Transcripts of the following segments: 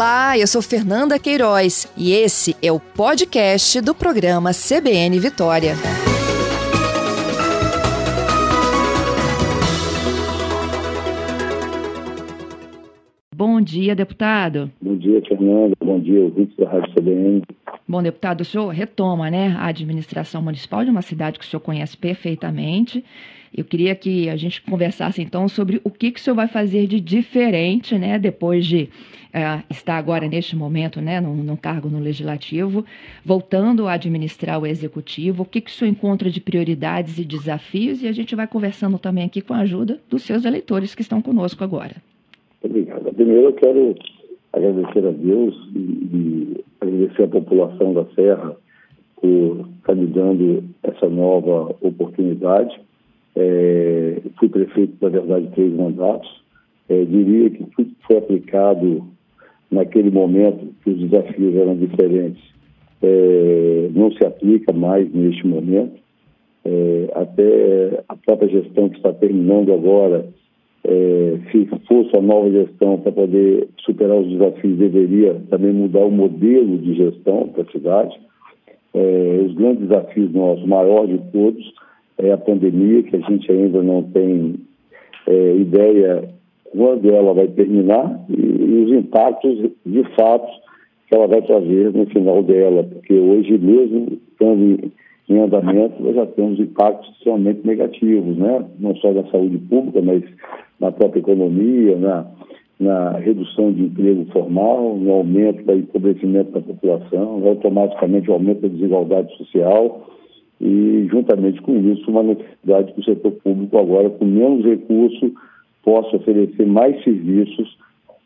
Olá, eu sou Fernanda Queiroz e esse é o podcast do programa CBN Vitória. Bom dia, deputado. Bom dia, Fernanda. Bom dia, ouvintes da Rádio CBN. Bom, deputado, o senhor retoma né, a administração municipal de uma cidade que o senhor conhece perfeitamente. Eu queria que a gente conversasse então sobre o que, que o senhor vai fazer de diferente, né, depois de uh, estar agora neste momento, né, num, num, cargo no legislativo, voltando a administrar o executivo. O que, que o senhor encontra de prioridades e desafios? E a gente vai conversando também aqui com a ajuda dos seus eleitores que estão conosco agora. Obrigado. Primeiro eu quero agradecer a Deus e, e agradecer a população da Serra por estar me dando essa nova oportunidade. É, fui prefeito, na verdade, três mandatos. É, diria que tudo que foi aplicado naquele momento, que os desafios eram diferentes, é, não se aplica mais neste momento. Até a própria gestão que está terminando agora se fosse a nova gestão para poder superar os desafios, deveria também mudar o modelo de gestão para a cidade. Os grandes desafios nossos, o maior de todos, é a pandemia, que a gente ainda não tem é, ideia quando ela vai terminar e, e, os impactos de fato que ela vai trazer no final dela, porque hoje mesmo, estando em andamento, nós já temos impactos extremamente negativos, né? não só da saúde pública, mas na própria economia, na, na redução de emprego formal, no aumento do empobrecimento da população, automaticamente o aumento da desigualdade social e, juntamente com isso, uma necessidade que o setor público agora, com menos recursos, possa oferecer mais serviços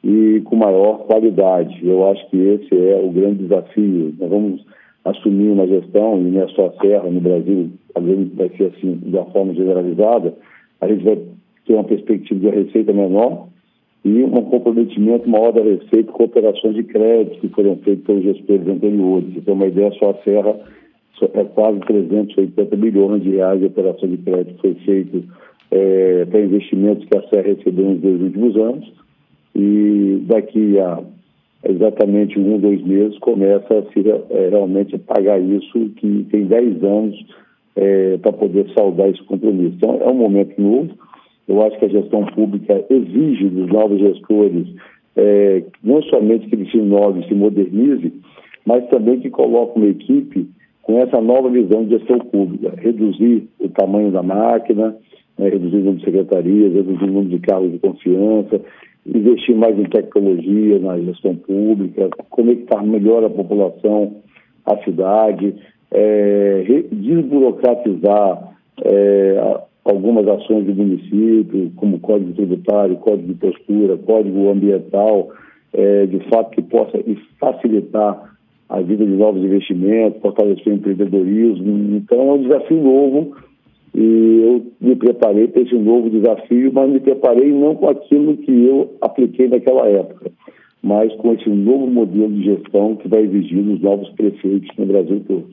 e com maior qualidade. Eu acho que esse é o grande desafio. Nós vamos assumir uma gestão, e não é só a Serra, no Brasil, vai ser assim, de uma forma generalizada, a gente vai ter uma perspectiva de receita menor e um comprometimento maior da receita com operações de crédito que foram feitas pelos gestores anteriores. Tem uma ideia, só a Serra é quase 380 milhões de reais de operação de crédito foi feito é, para investimentos que a Serra recebeu nos dois últimos anos e daqui a exatamente um, dois meses, começa a se é, realmente pagar isso, que tem 10 anos é, para poder saldar esse compromisso. Então, é um momento novo. Eu acho que a gestão pública exige dos novos gestores é, não somente que ele se inove, se modernize, mas também que coloque uma equipe com essa nova visão de gestão pública, reduzir o tamanho da máquina, né, reduzir o número de secretarias, reduzir o número de cargos de confiança, investir mais em tecnologia na gestão pública, conectar melhor a população à cidade, é, desburocratizar é, algumas ações do município, como Código Tributário, Código de Postura, Código Ambiental, é, de fato que possa facilitar a vida de novos investimentos, fortalecer o empreendedorismo. Então é um desafio novo e eu me preparei para esse novo desafio, mas me preparei não com aquilo que eu apliquei naquela época, mas com esse novo modelo de gestão que vai exigir dos novos prefeitos no Brasil todo.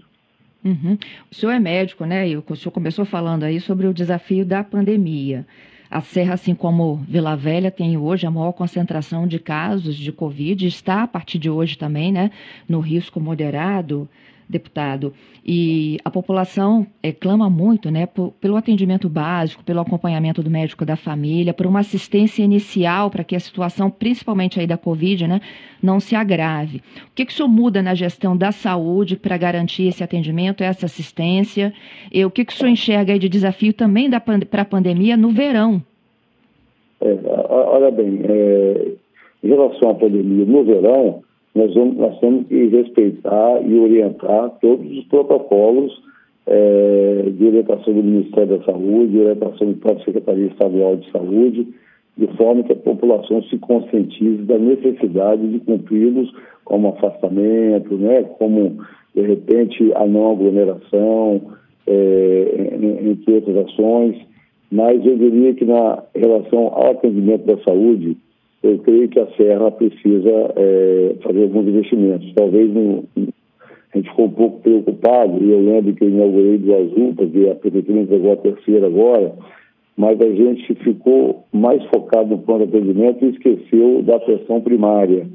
Uhum. O senhor é médico, né? E o senhor começou falando aí sobre o desafio da pandemia. A Serra, assim como Vila Velha, tem hoje a maior concentração de casos de Covid, está a partir de hoje também, né, no risco moderado deputado. E a população é, clama muito né, por, pelo atendimento básico, pelo acompanhamento do médico da família, por uma assistência inicial para que a situação, principalmente aí da Covid, né, não se agrave. O que, que isso muda na gestão da saúde para garantir esse atendimento, essa assistência? E o que, que o senhor enxerga aí de desafio também para a pandemia no verão? É, olha bem, é, em relação à pandemia no verão, nós, vamos, nós temos que respeitar e orientar todos os protocolos é, de orientação do Ministério da Saúde, de orientação do próprio Secretaria Estadual de Saúde, de forma que a população se conscientize da necessidade de cumpri-los como afastamento, né, como, de repente, a não aglomeração, é, entre outras ações. Mas eu diria que na relação ao atendimento da saúde, eu creio que a Serra precisa é, fazer alguns investimentos. Talvez a gente ficou um pouco preocupado, e eu lembro que eu inaugurei do Azul, porque a Prefeitura entregou a terceira agora, mas a gente ficou mais focado no plano de atendimento e esqueceu da atenção primária.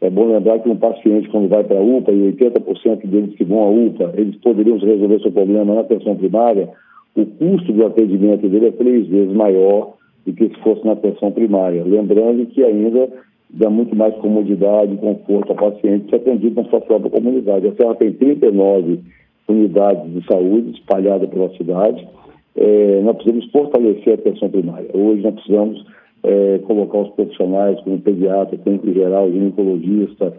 É bom lembrar que um paciente, quando vai para a UPA, e 80% deles que vão à UPA, eles poderiam resolver seu problema na atenção primária, o custo do atendimento dele é três vezes maior do que se fosse na atenção primária. Lembrando que ainda dá muito mais comodidade e conforto ao paciente ser atendido na sua própria comunidade. A Serra tem 39 unidades de saúde espalhadas pela cidade. É, nós precisamos fortalecer a atenção primária. Hoje nós precisamos é, colocar os profissionais como pediatra, clínico geral, ginecologista,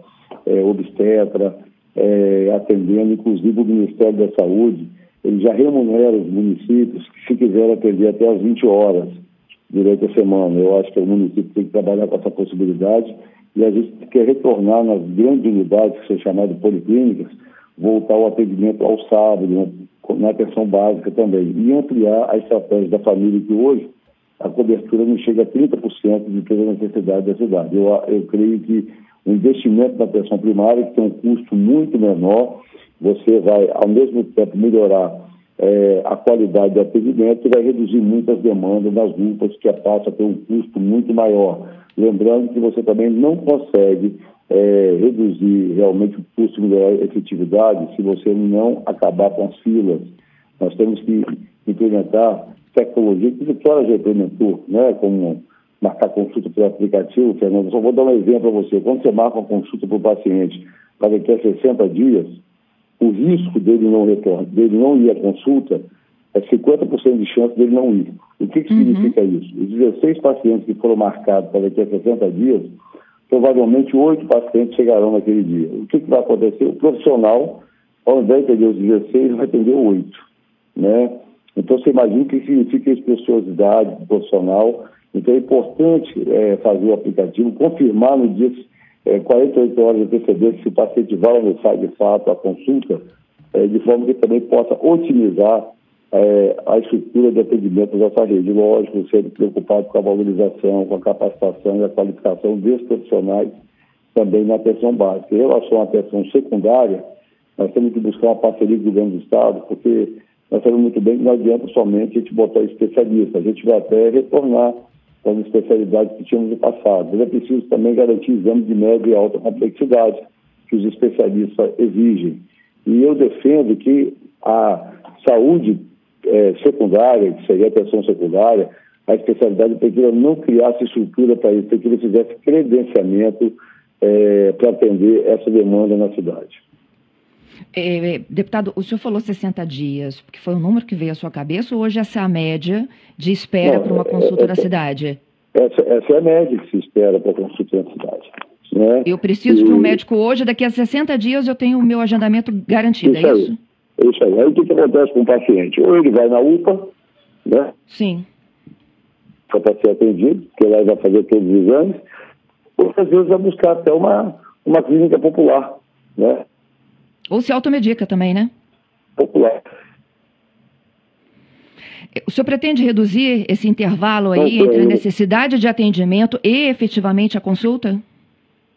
é, obstetra, é, atendendo, inclusive o Ministério da Saúde, ele já remunera os municípios que se quiser atender até às 20 horas durante a semana. Eu acho que o município tem que trabalhar com essa possibilidade e a gente quer retornar nas grandes unidades, que são chamadas policlínicas, voltar ao atendimento ao sábado, na atenção básica também, e ampliar a estratégia da família, que hoje a cobertura não chega a 30% de toda a necessidade da cidade. Eu, eu creio que o investimento na atenção primária, que tem um custo muito menor, você vai, ao mesmo tempo, melhorar é, a qualidade do atendimento e vai reduzir muitas demandas nas UPAs, que passa a ter um custo muito maior. Lembrando que você também não consegue é, reduzir realmente o custo e melhorar a efetividade se você não acabar com as filas. Nós temos que implementar tecnologia que Vitória já implementou, né, como marcar consulta pelo aplicativo, Fernando. Só vou dar um exemplo para você. Quando você marca uma consulta para o paciente para daqui a 60 dias, o risco dele não retornar, dele não ir à consulta é 50% de chance dele não ir. O que, que uhum. significa isso? Os 16 pacientes que foram marcados para daqui a 60 dias, provavelmente oito pacientes chegarão naquele dia. O que, que vai acontecer? O profissional, ao invés de atender os 16, vai atender oito. Né? Então, você imagina o que significa a especialidade profissional. Então, é importante é, fazer o aplicativo, confirmar no dia é, 48 horas de antecedência se o paciente vai sai de fato a consulta, é, de forma que também possa otimizar é, a estrutura de atendimento dessa rede. Lógico, sempre preocupado com a valorização, com a capacitação e a qualificação dos profissionais também na atenção básica. Em relação à atenção secundária, nós temos que buscar uma parceria com o governo do Estado, porque nós sabemos muito bem que não adianta somente a gente botar especialista, a gente vai até retornar as especialidades que tínhamos no passado. Mas é preciso também garantir exames de média e alta complexidade que os especialistas exigem. E eu defendo que a saúde é, secundária, que seria a atenção secundária, a especialidade Pequena não criasse estrutura para isso, Pequena fizesse credenciamento é, para atender essa demanda na cidade. É, deputado, o senhor falou 60 dias, porque foi o número que veio à sua cabeça, ou hoje essa é a média de espera para uma consulta é, na cidade? Essa, essa, é a média que se espera para consulta na cidade. Né? Eu preciso e... de um médico hoje, daqui a 60 dias eu tenho o meu agendamento garantido, isso é isso? Aí. Isso aí. Aí o que, que acontece com o paciente? Ou ele vai na UPA, né? Sim. Para ser atendido, porque lá ele vai fazer todos os exames, ou às vezes vai buscar até uma, uma clínica popular, né? Ou se automedica também, né? Popular. O senhor pretende reduzir esse intervalo aí entre a necessidade de atendimento e efetivamente a consulta?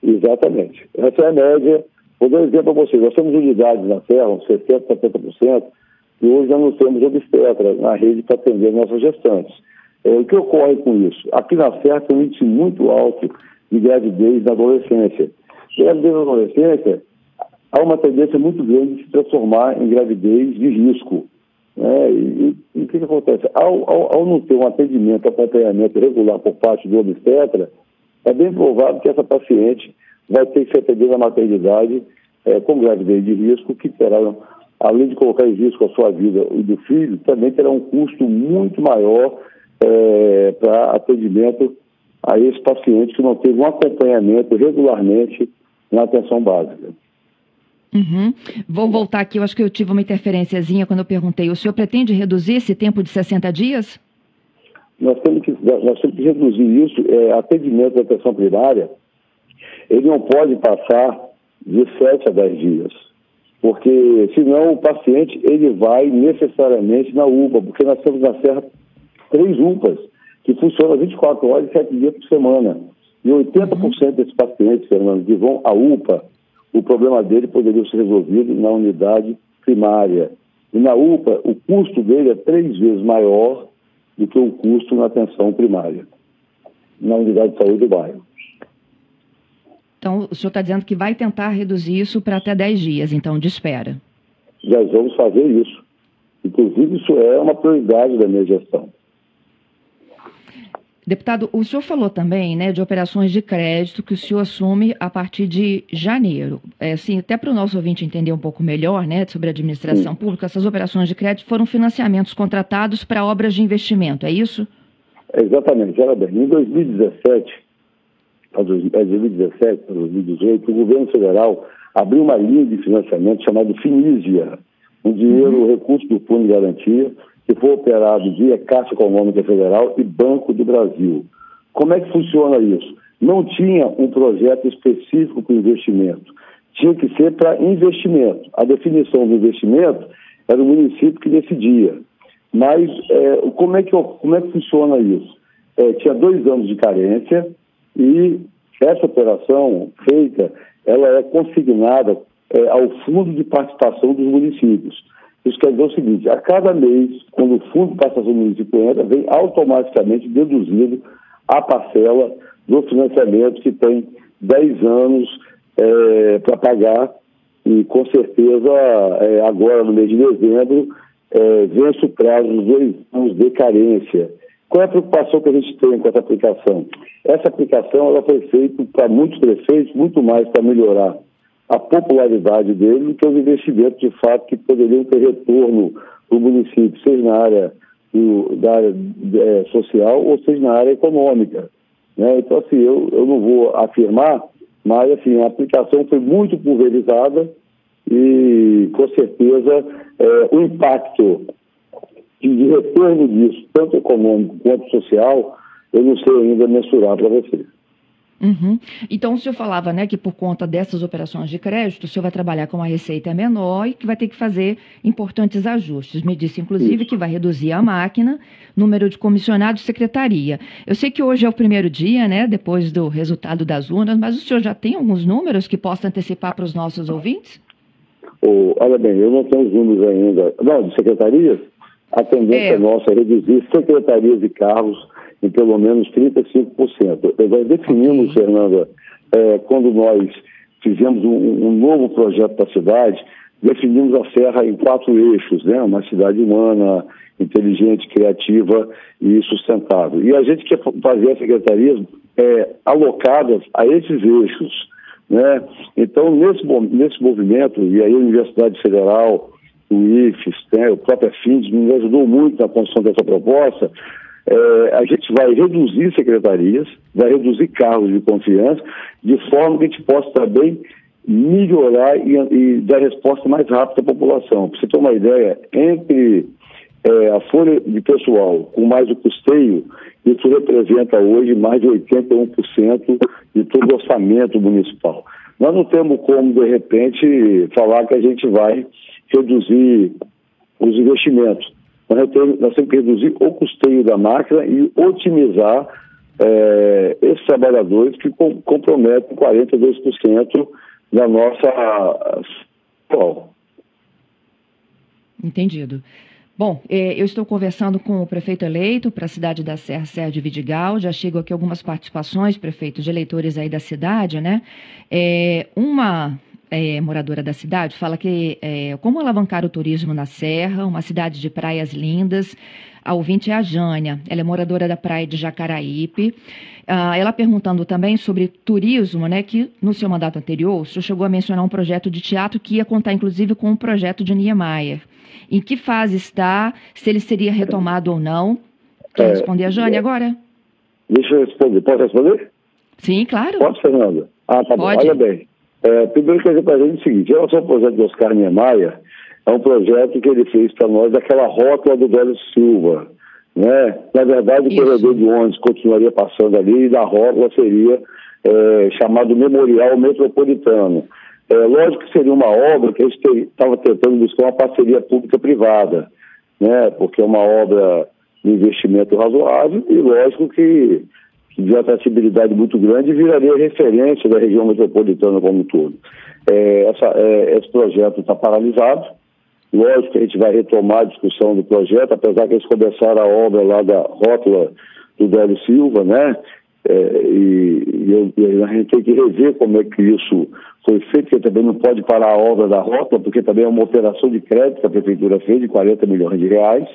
Exatamente. Essa é a média. Vou dar um exemplo para vocês. Nós temos unidades na Serra, uns 60%, 70%, e hoje nós não temos obstetra na rede para atender nossas gestantes. É, o que ocorre com isso? Aqui na Serra tem um índice muito alto de gravidez na adolescência. Gravidez na adolescência há uma tendência muito grande de se transformar em gravidez de risco. Né? E, e, o que, que acontece? Ao, ao, ao, não ter um atendimento, acompanhamento regular por parte do obstetra, é bem provável que essa paciente vai ter que ser atendida na maternidade é, com gravidez de risco, que terá, além de colocar em risco a sua vida e do filho, também terá um custo muito maior é, para atendimento a esse paciente que não teve um acompanhamento regularmente na atenção básica. Uhum. Vou voltar aqui, eu acho que eu tive uma interferênciazinha quando eu perguntei. O senhor pretende reduzir esse tempo de 60 dias? Nós temos que, nós temos que reduzir isso. É, atendimento da atenção primária, ele não pode passar de 7 a 10 dias. Porque senão o paciente ele vai necessariamente na UPA, porque nós temos na Serra três UPAs que funcionam 24 horas e 7 dias por semana. E 80% uhum. desses pacientes, Fernando, que vão à UPA, o problema dele poderia ser resolvido na unidade primária. E na UPA, o custo dele é três vezes maior do que o custo na atenção primária, na unidade de saúde do bairro. Então, o senhor está dizendo que vai tentar reduzir isso para até 10 dias, então, de espera. Nós vamos fazer isso. Inclusive, isso é uma prioridade da minha gestão. Deputado, o senhor falou também né, de operações de crédito que o senhor assume a partir de janeiro. É, assim, até para o nosso ouvinte entender um pouco melhor né, sobre a administração Sim. pública, essas operações de crédito foram financiamentos contratados para obras de investimento, é isso? É, exatamente. Olha bem, em 2017, para 2017 para 2018, o governo federal abriu uma linha de financiamento chamada Finísia, um dinheiro, uhum. recurso do Fundo de Garantia, que foi operado via Caixa Econômica Federal e Banco do Brasil. Como é que funciona isso? Não tinha um projeto específico para investimento. Tinha que ser para investimento. A definição do investimento era o município que decidia. Mas é, como, é que, como é que funciona isso? É, tinha dois anos de carência e essa operação feita, ela é consignada é, ao Fundo de Participação dos Municípios. Isso quer dizer o seguinte: a cada mês, quando o fundo de participação do município entra, vem automaticamente deduzido a parcela do financiamento que tem 10 anos é, para pagar e com certeza é, agora no mês de dezembro é, vence o prazo dos dois anos de carência. Qual é a preocupação que a gente tem com essa aplicação? Essa aplicação ela foi feita para muitos prefeitos, muito mais para melhorar a popularidade dele do que os investimentos, de fato, que poderiam ter retorno para o município, seja na área, do, da área é, social ou seja na área econômica. Né? Então, assim, eu, eu não vou afirmar, mas, assim, a aplicação foi muito pulverizada e, com certeza, é, o impacto de, retorno disso, tanto econômico quanto social, eu não sei ainda mensurar para você. Uhum. Então, o senhor falava né, que por conta dessas operações de crédito, o senhor vai trabalhar com uma receita menor e que vai ter que fazer importantes ajustes. Me disse, inclusive, que vai reduzir a máquina, número de comissionados, secretaria. Eu sei que hoje é o primeiro dia, né, depois do resultado das urnas, mas o senhor já tem alguns números que possa antecipar para os nossos ouvintes? Oh, olha bem, eu não tenho os números ainda. Não, de secretarias? A tendência é. nossa é reduzir secretarias e cargos em pelo menos 35%. Nós definimos, Fernanda, é, quando nós fizemos um, um novo projeto para a cidade, definimos a Serra em quatro eixos, né? Uma cidade humana, inteligente, criativa e sustentável. E a gente quer fazer as secretarias é, alocadas a esses eixos, né? Então, nesse, nesse movimento, e aí a Universidade Federal, o IFES, né, o próprio FINDES me ajudou muito na construção dessa proposta, é, a gente vai reduzir secretarias, vai reduzir cargos de confiança, de forma que a gente possa também melhorar e, e dar resposta mais rápida à população. Para você ter uma ideia, entre é, a folha de pessoal com mais o custeio, isso representa hoje mais de 81% de todo o orçamento municipal. Nós não temos como, de repente, falar que a gente vai reduzir os investimentos nós temos, que reduzir o custeio da máquina e otimizar é, esses trabalhadores que com, comprometem 42% da nossa. Bom. Entendido. Bom, é, eu estou conversando com o prefeito eleito para a cidade da Serra, Sérgio Vidigal. Já chegam aqui algumas participações, prefeito, de eleitores aí da cidade, né? É, uma é, moradora da cidade, fala que é, como alavancar o turismo na Serra, uma cidade de praias lindas. A ouvinte é a Jânia, ela é moradora da praia de Jacaraípe. Ah, ela perguntando também sobre turismo, né, que no seu mandato anterior, o senhor chegou a mencionar um projeto de teatro que ia contar, inclusive, com o um projeto de Niemeyer. Em que fase está, se ele seria retomado ou não? Quer é, responder a Jânia agora? Deixa eu responder. Posso responder? Sim, claro. Pode, Fernanda? Ah, tá Pode. bom. Olha bem. É, primeiro, quer dizer para a gente o seguinte: em relação ao projeto de Oscar Niemeyer, é um projeto que ele fez para nós daquela rótula do Velho Silva. Né? Na verdade, o corredor de ônibus continuaria passando ali e da rótula seria é, chamado Memorial Metropolitano. É, lógico que seria uma obra que a gente estava tentando buscar uma parceria pública-privada, né? porque é uma obra de investimento razoável e lógico que de atratividade muito grande e viraria referência da região metropolitana como um todo. É, essa, é, esse projeto está paralisado. Lógico que a gente vai retomar a discussão do projeto, apesar que eles começaram a obra lá da rótula do Délio Silva, né? É, e, e, a gente tem que rever como é que isso foi feito, porque também não pode parar a obra da rota, porque também é uma operação de crédito que a prefeitura fez de 40 milhões de reais.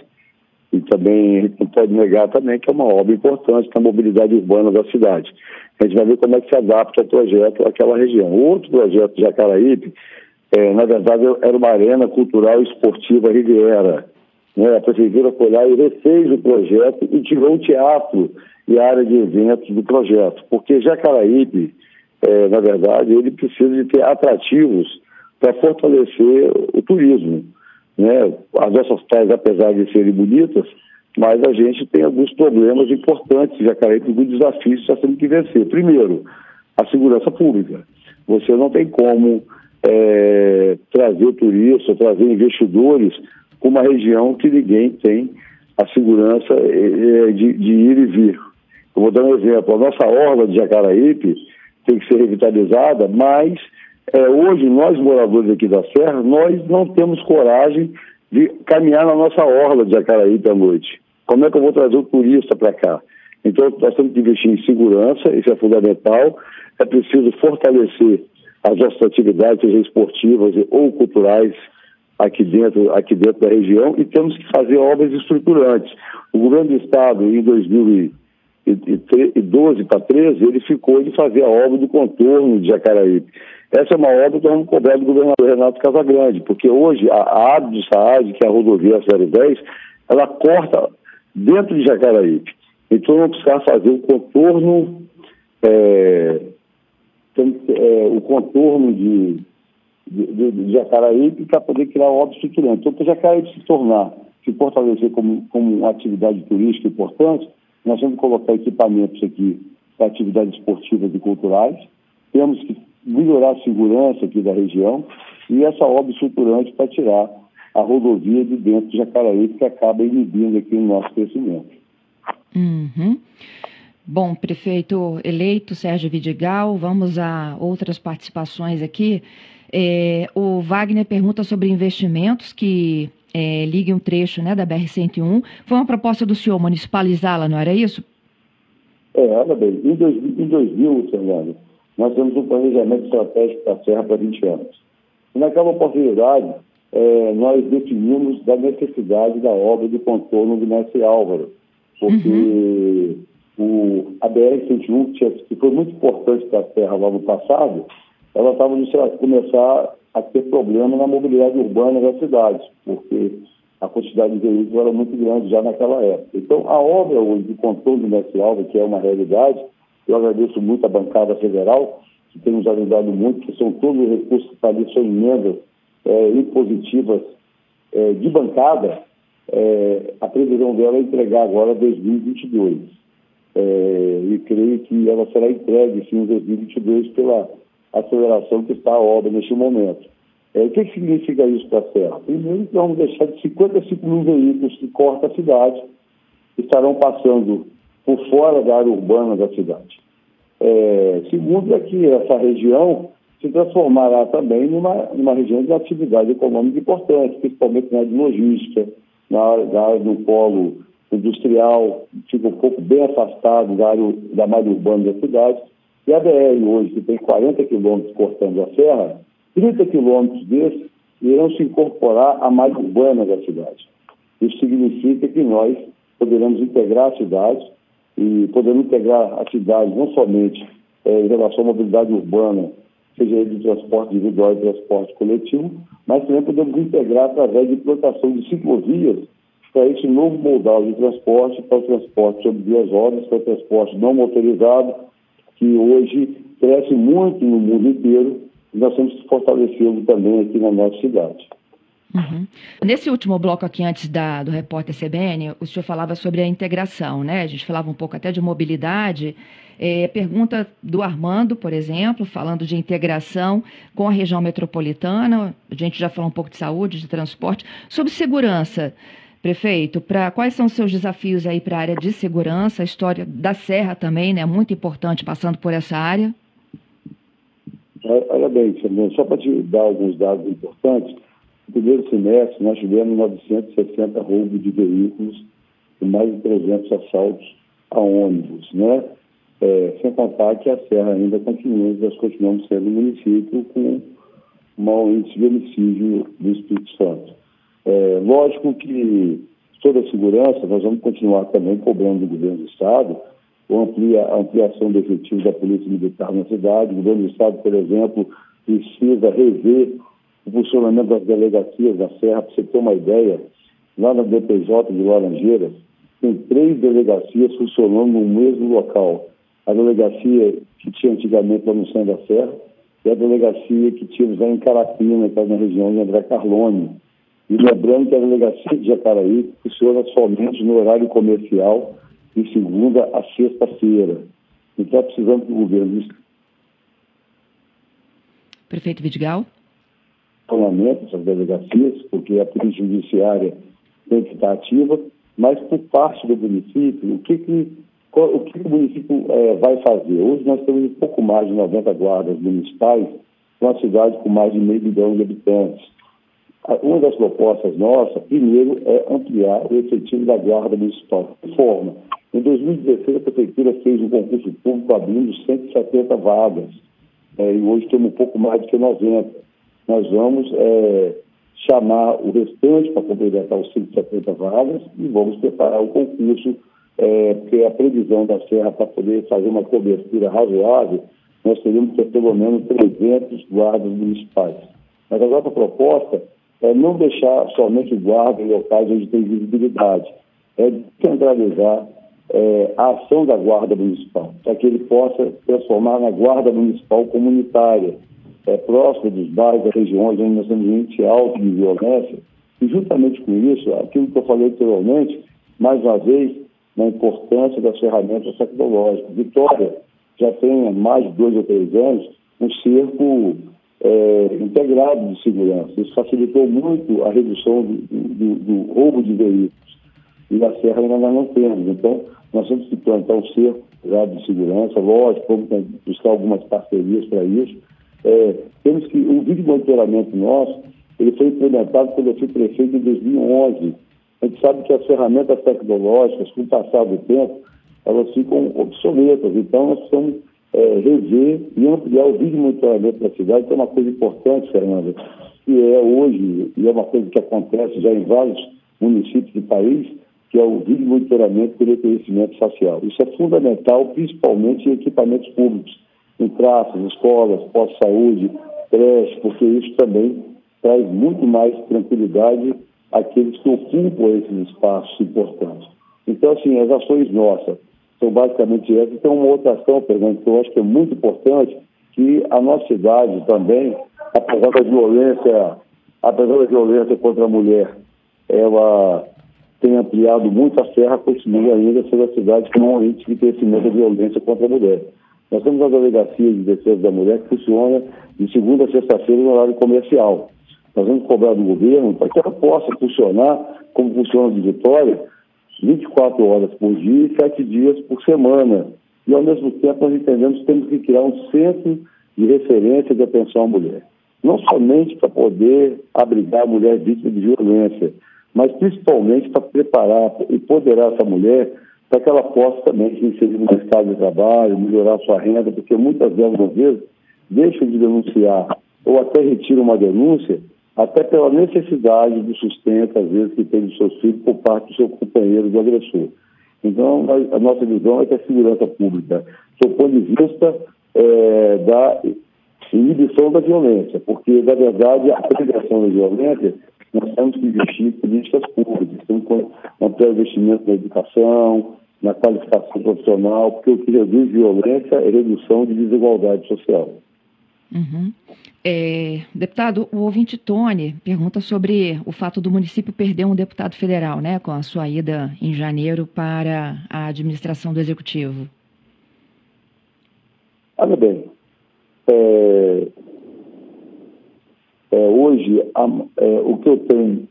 E também a gente não pode negar também que é uma obra importante para a mobilidade urbana da cidade. A gente vai ver como é que se adapta o projeto àquela região. Outro projeto Jacaraípe, é, na verdade, era uma arena cultural e esportiva Riviera. Né? A prefeitura foi lá e refez o projeto e tirou o teatro e a área de eventos do projeto. Porque Jacaraípe, é, na verdade, ele precisa de ter atrativos para fortalecer o turismo. Né? As nossas praias, apesar de serem bonitas, mas a gente tem alguns problemas importantes de Jacareí, alguns desafios que está tendo que vencer. Primeiro, a segurança pública. Você não tem como é, trazer turistas, trazer investidores para uma região que ninguém tem a segurança é, de, de, ir e vir. Eu vou dar um exemplo. A nossa orla de Jacaraípe tem que ser revitalizada, mas é, hoje nós, moradores aqui da Serra, nós não temos coragem de caminhar na nossa orla de Jacaraípe à noite. Como é que eu vou trazer o turista para cá? Então, nós temos que investir em segurança, isso é fundamental. É preciso fortalecer as nossas atividades, seja esportivas ou culturais, aqui dentro, aqui dentro da região, e temos que fazer obras estruturantes. O governo do Estado, em 2012 para 13, ele ficou de fazer a obra do contorno de Jacaraípe. Essa é uma obra que vamos cobrar do governador Renato Casagrande, porque hoje a, AD do SAAD, que é a rodovia 010, ela corta dentro de Jacaraípe. Então vamos precisar fazer o contorno, é, é, o contorno de, de, de, Jacaraípe para poder criar obra estruturante. Então, para Jacaraípe se tornar, se fortalecer como, como uma atividade turística importante, nós que colocar equipamentos aqui para atividades esportivas e culturais, temos que melhorar a segurança aqui da região e essa obra estruturante para tirar a rodovia de dentro de Jacaraípe, que acaba inibindo aqui o nosso crescimento. Uhum. Bom, prefeito eleito Sérgio Vidigal, vamos a outras participações aqui. É, o Wagner pergunta sobre investimentos que é, liguem um trecho né, da BR-101. Foi uma proposta do senhor municipalizá-la, não era isso? É, olha bem, em, dois, em 2000, Fernando, nós temos um planejamento estratégico da Serra para 20 anos. E naquela oportunidade, é, nós definimos da necessidade da obra de contorno do Mestre Álvaro, porque uhum. o, a BR-101, que foi muito importante para a Serra lá no passado, ela estava a começar a ter problema na mobilidade urbana da cidade, porque a quantidade de veículos era muito grande já naquela época. Então, a obra hoje de contorno do Mestre Álvaro, que é uma realidade, eu agradeço muito a bancada federal, que tem nos ajudado muito, que são todos os recursos que estão são emendas é, impositivas é, de bancada, é, a previsão dela é entregar agora 2022. É, e creio que ela será entregue sim em 2022 pela aceleração que está a obra neste momento. É, o que, significa isso para a Serra? Primeiro, vamos deixar de 55 mil veículos que cortam a cidade estarão passando por fora da área urbana da cidade. É, segundo, é que essa região se transformará também numa, numa região de atividade econômica importante, principalmente na área de logística, na área, na área do polo industrial, fica um pouco bem afastado da, área, da malha urbana da cidade. E a BR hoje, que tem 40 quilômetros cortando a serra, 30 quilômetros desses irão se incorporar à malha urbana da cidade. Isso significa que nós poderemos integrar a cidade e podemos integrar a cidade não somente é, em relação à mobilidade urbana seja ele de transporte individual e transporte coletivo, mas também podemos integrar através de implantação de ciclovias para esse novo modal de transporte, para o transporte sobre duas rodas, para o transporte não motorizado, que hoje cresce muito no mundo inteiro, e nós temos que fortalecê-lo também aqui na nossa cidade. Uhum. Nesse último bloco aqui, antes da, do repórter CBN, o senhor falava sobre a integração, né? A gente falava um pouco até de mobilidade. É, pergunta do Armando, por exemplo, falando de integração com a região metropolitana. A gente já falou um pouco de saúde, de transporte. Sobre segurança, prefeito, pra, quais são os seus desafios aí para a área de segurança? A história da Serra também, né? Muito importante, passando por essa área. Olha bem, Fernando, só para te dar alguns dados importantes, no primeiro semestre, nós tivemos 960 roubos de veículos e mais de 300 assaltos a ônibus, né? É, sem contar que a Serra ainda continua, nós continuamos sendo um município com maior índice de homicídio do Espírito Santo. É, lógico que toda a segurança, nós vamos continuar também cobrando do governo do Estado a ampliação do efetivo da Polícia Militar na cidade. O governo do Estado, por exemplo, precisa rever o funcionamento das delegacias da Serra. Para você ter uma ideia, lá na DPJ de Laranjeiras, tem três delegacias funcionando no mesmo local. A delegacia que tinha antigamente lá no centro da Serra e a delegacia que tinha lá em Carapina, que é na região de André Carlone. E lembrando que a delegacia de Jacaraí funciona somente no horário comercial, de segunda a sexta-feira. Então, precisamos do governo. Prefeito Vidigal? Funcionamento dessas delegacias, porque a polícia judiciária tem que estar ativa, mas por parte do município, o que, que, o, que o município é, vai fazer? Hoje nós temos um pouco mais de 90 guardas municipais, uma cidade com mais de meio milhão de habitantes. Uma das propostas nossas, primeiro, é ampliar o efetivo da Guarda Municipal. De forma, em 2016, a Prefeitura fez um concurso público abrindo 170 vagas, é, e hoje temos um pouco mais que 90. Nós vamos é, chamar o restante para complementar os 170 vagas e vamos preparar o concurso, é, porque a previsão da Serra para poder fazer uma cobertura razoável, nós teríamos que ter pelo menos 300 guardas municipais. Mas a nossa proposta é não deixar somente guarda em locais onde tem visibilidade, é centralizar é, a ação da Guarda Municipal, para que ele possa transformar na Guarda Municipal comunitária, é, próximo dos bairros, das regiões onde nós temos um índice alto de violência. E, juntamente com isso, aquilo que eu falei anteriormente, mais uma vez, na importância das ferramentas tecnológicas. Vitória já tem há mais de dois ou três anos um cerco é, integrado de segurança. Isso facilitou muito a redução do, do, do, roubo de veículos. E na Serra ainda nós não temos. Então, nós temos que plantar um cerco de segurança. Lógico, vamos buscar algumas parcerias para isso. É, temos que, o vídeo monitoramento nosso, ele foi implementado quando eu fui prefeito em 2011. A gente sabe que as ferramentas tecnológicas, com o passar do tempo, elas ficam obsoletas. Então, nós precisamos é, rever e ampliar o vídeo monitoramento da cidade, que é uma coisa importante, Fernanda, que é hoje, e é uma coisa que acontece já em vários municípios do país, que é o vídeo monitoramento com reconhecimento facial. Isso é fundamental, principalmente em equipamentos públicos, em praças, escolas, pós-saúde, creche, porque isso também traz muito mais tranquilidade àqueles que ocupam esses espaços importantes. Então, assim, as ações nossas são basicamente essas. Tem uma outra ação, Fernando, que eu acho que é muito importante, que a nossa cidade também, apesar da violência, apesar da violência contra a mulher, ela tem ampliado muito a serra, continua ainda sendo a cidade com um índice de crescimento da violência contra a mulher. Nós temos a delegacia de defesa da mulher que funciona de segunda a sexta-feira no horário comercial. Nós vamos cobrar do governo para que ela possa funcionar como funciona de Vitória, 24 horas por dia e 7 dias por semana. E, ao mesmo tempo, nós entendemos que temos que criar um centro de referência de atenção à mulher. Não somente para poder abrigar a mulher vítima de violência, mas principalmente para preparar e empoderar essa mulher para que ela possa também se inserir no mercado de trabalho, melhorar sua renda, porque muitas delas, às vezes, deixam de denunciar ou até retiram uma denúncia até pela necessidade do sustento, às vezes, que tem dos seus filhos por parte do seu companheiro do agressor. Então, a, nossa visão é que a segurança pública, do ponto de vista é, da inibição da violência, porque, na verdade, a prevenção da violência, nós temos que investir em políticas públicas, temos que manter o investimento na educação, na qualificação profissional, porque o que reduz violência é redução de desigualdade social. Uhum. É, deputado, o ouvinte Tony pergunta sobre o fato do município perder um deputado federal, né, com a sua ida em janeiro para a administração do executivo. Olha bem, é, é, hoje a, é, o que eu tenho,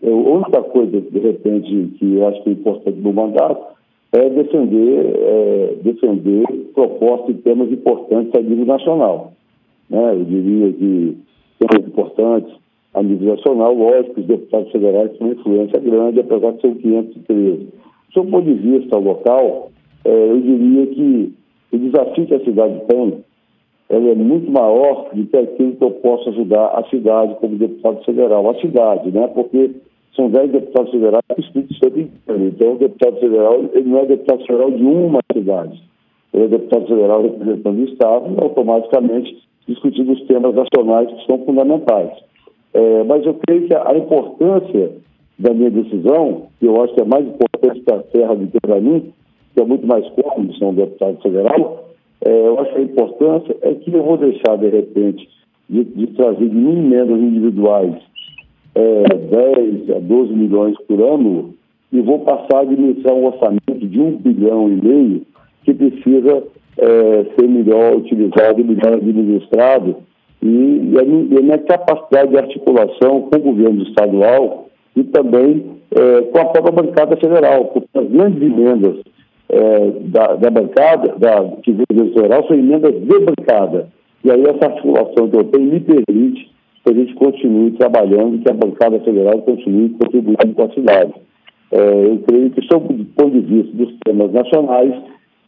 é, a única coisa de repente que eu acho que é importante no mandato é defender, é, defender propostas e temas importantes a nível nacional. Né? Eu diria que temas importantes a nível nacional, lógico, os deputados federais têm uma influência grande, apesar de ser 513. Do seu ponto de vista local, é, eu diria que o desafio que a cidade tem ela é muito maior do que aquilo que eu posso ajudar a cidade como deputado federal. A cidade, né? Porque são 10 deputados federais que Espírito Santo inteiro. Então, o deputado federal ele não é deputado federal de uma cidade. Ele é deputado federal representando o Estado e automaticamente discutindo os temas nacionais que são fundamentais. É, mas eu creio que a importância da minha decisão, que eu acho que é mais importante para a Serra do que para mim, que é muito mais cômodo ser um deputado federal, é, eu acho que a importância é que eu vou deixar, de repente, de, de trazer de mim emendas individuais é, 10 a 12 milhões por ano e vou passar a administrar um orçamento de um bilhão e meio que precisa é, ser melhor utilizado, melhor administrado e, a, e, a, minha capacidade de articulação com o governo estadual e também é, com a própria bancada federal, porque as grandes emendas é, da, da, bancada, da, que vem do federal, são emendas de bancada. E aí essa articulação que eu tenho me permite que a gente continue trabalhando, que a bancada federal continue contribuindo com a cidade. É, eu creio que, sob o ponto de vista dos temas nacionais,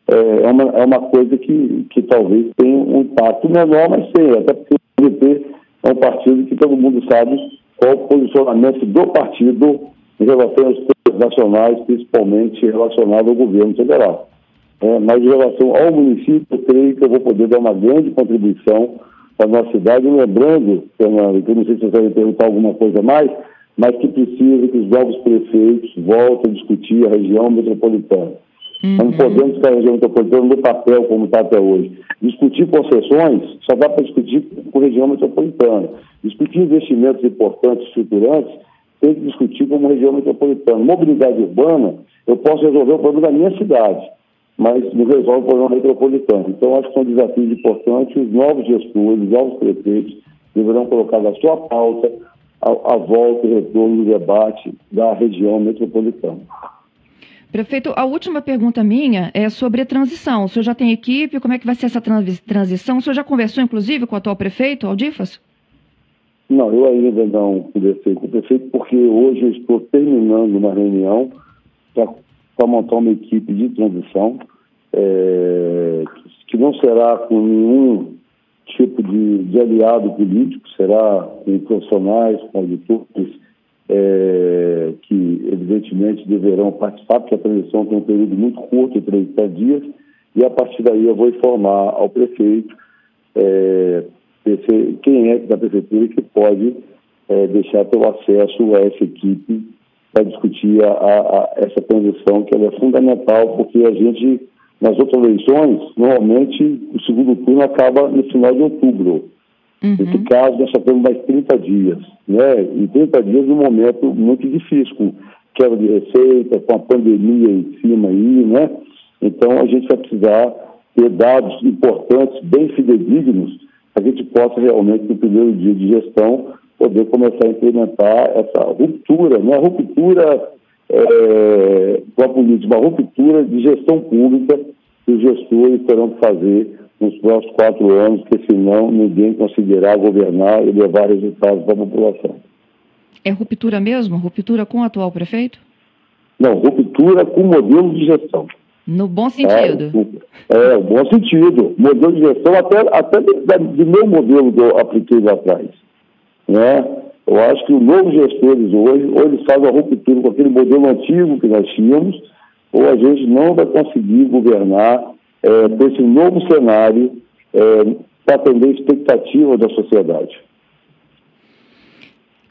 é, é uma, é uma coisa que, que talvez tenha um impacto menor, mas tem, até porque o PDT é um partido que todo mundo sabe qual o posicionamento do partido em relação aos temas nacionais, principalmente relacionado ao governo federal. É, mas em relação ao município, eu creio que eu vou poder dar uma grande contribuição para a nossa cidade, lembrando, Fernando, que eu não sei se você vai perguntar alguma coisa mais, mas que precisa que os novos prefeitos voltem a discutir a região metropolitana. Uhum. Não podemos ficar a região metropolitana no papel como está até hoje. Discutir concessões só dá para discutir com a região metropolitana. Discutir investimentos importantes, estruturantes, tem que discutir como região metropolitana. Mobilidade urbana, eu posso resolver o problema da minha cidade mas não resolve o problema metropolitano. Então, acho que são desafios importantes. Os novos gestores, os novos prefeitos deverão colocar na sua pauta a, a volta e retorno do debate da região metropolitana. Prefeito, a última pergunta minha é sobre a transição. O senhor já tem equipe? Como é que vai ser essa transição? O senhor já conversou, inclusive, com o atual prefeito, Aldifas? Não, eu ainda não conversei com o prefeito, porque hoje eu estou terminando uma reunião para para montar uma equipe de transição é, que não será com nenhum tipo de, de, aliado político, será com profissionais, com auditores, é, que evidentemente deverão participar, porque a transição tem um período muito curto, 30 dias, e a partir daí eu vou informar ao prefeito é, quem é da prefeitura que pode é, deixar ter acesso a essa equipe para discutir a, a, essa transição, que ela é fundamental, porque a gente, nas outras eleições, normalmente o segundo turno acaba no final de outubro. Uhum. Nesse caso, nós só temos mais 30 dias. Né? E 30 dias num momento muito difícil, com quebra de receita, com a pandemia em cima aí, né? Então a gente vai precisar ter dados importantes, bem fidedignos, para que a gente possa realmente, no primeiro dia de gestão, poder começar a implementar essa ruptura, não é ruptura é, com a política, uma ruptura de gestão pública que os gestores terão que fazer nos próximos quatro anos, porque senão ninguém conseguirá governar e levar resultados para a população. É ruptura mesmo? Ruptura com o atual prefeito? Não, ruptura com o modelo de gestão. No bom sentido. É, é bom sentido. Modelo de gestão até, até do meu modelo que eu apliquei lá atrás. Né? Eu acho que os novos gestores hoje, ou eles fazem a ruptura com aquele modelo antigo que nós tínhamos, ou a gente não vai conseguir governar é, com esse novo cenário é, para atender a expectativa da sociedade.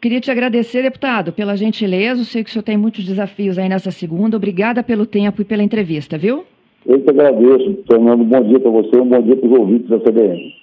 Queria te agradecer, deputado, pela gentileza. Eu sei que o senhor tem muitos desafios aí nessa segunda. Obrigada pelo tempo e pela entrevista, viu? Eu que agradeço, Fernando. Um bom dia para você, um bom dia para os ouvintes da CBN.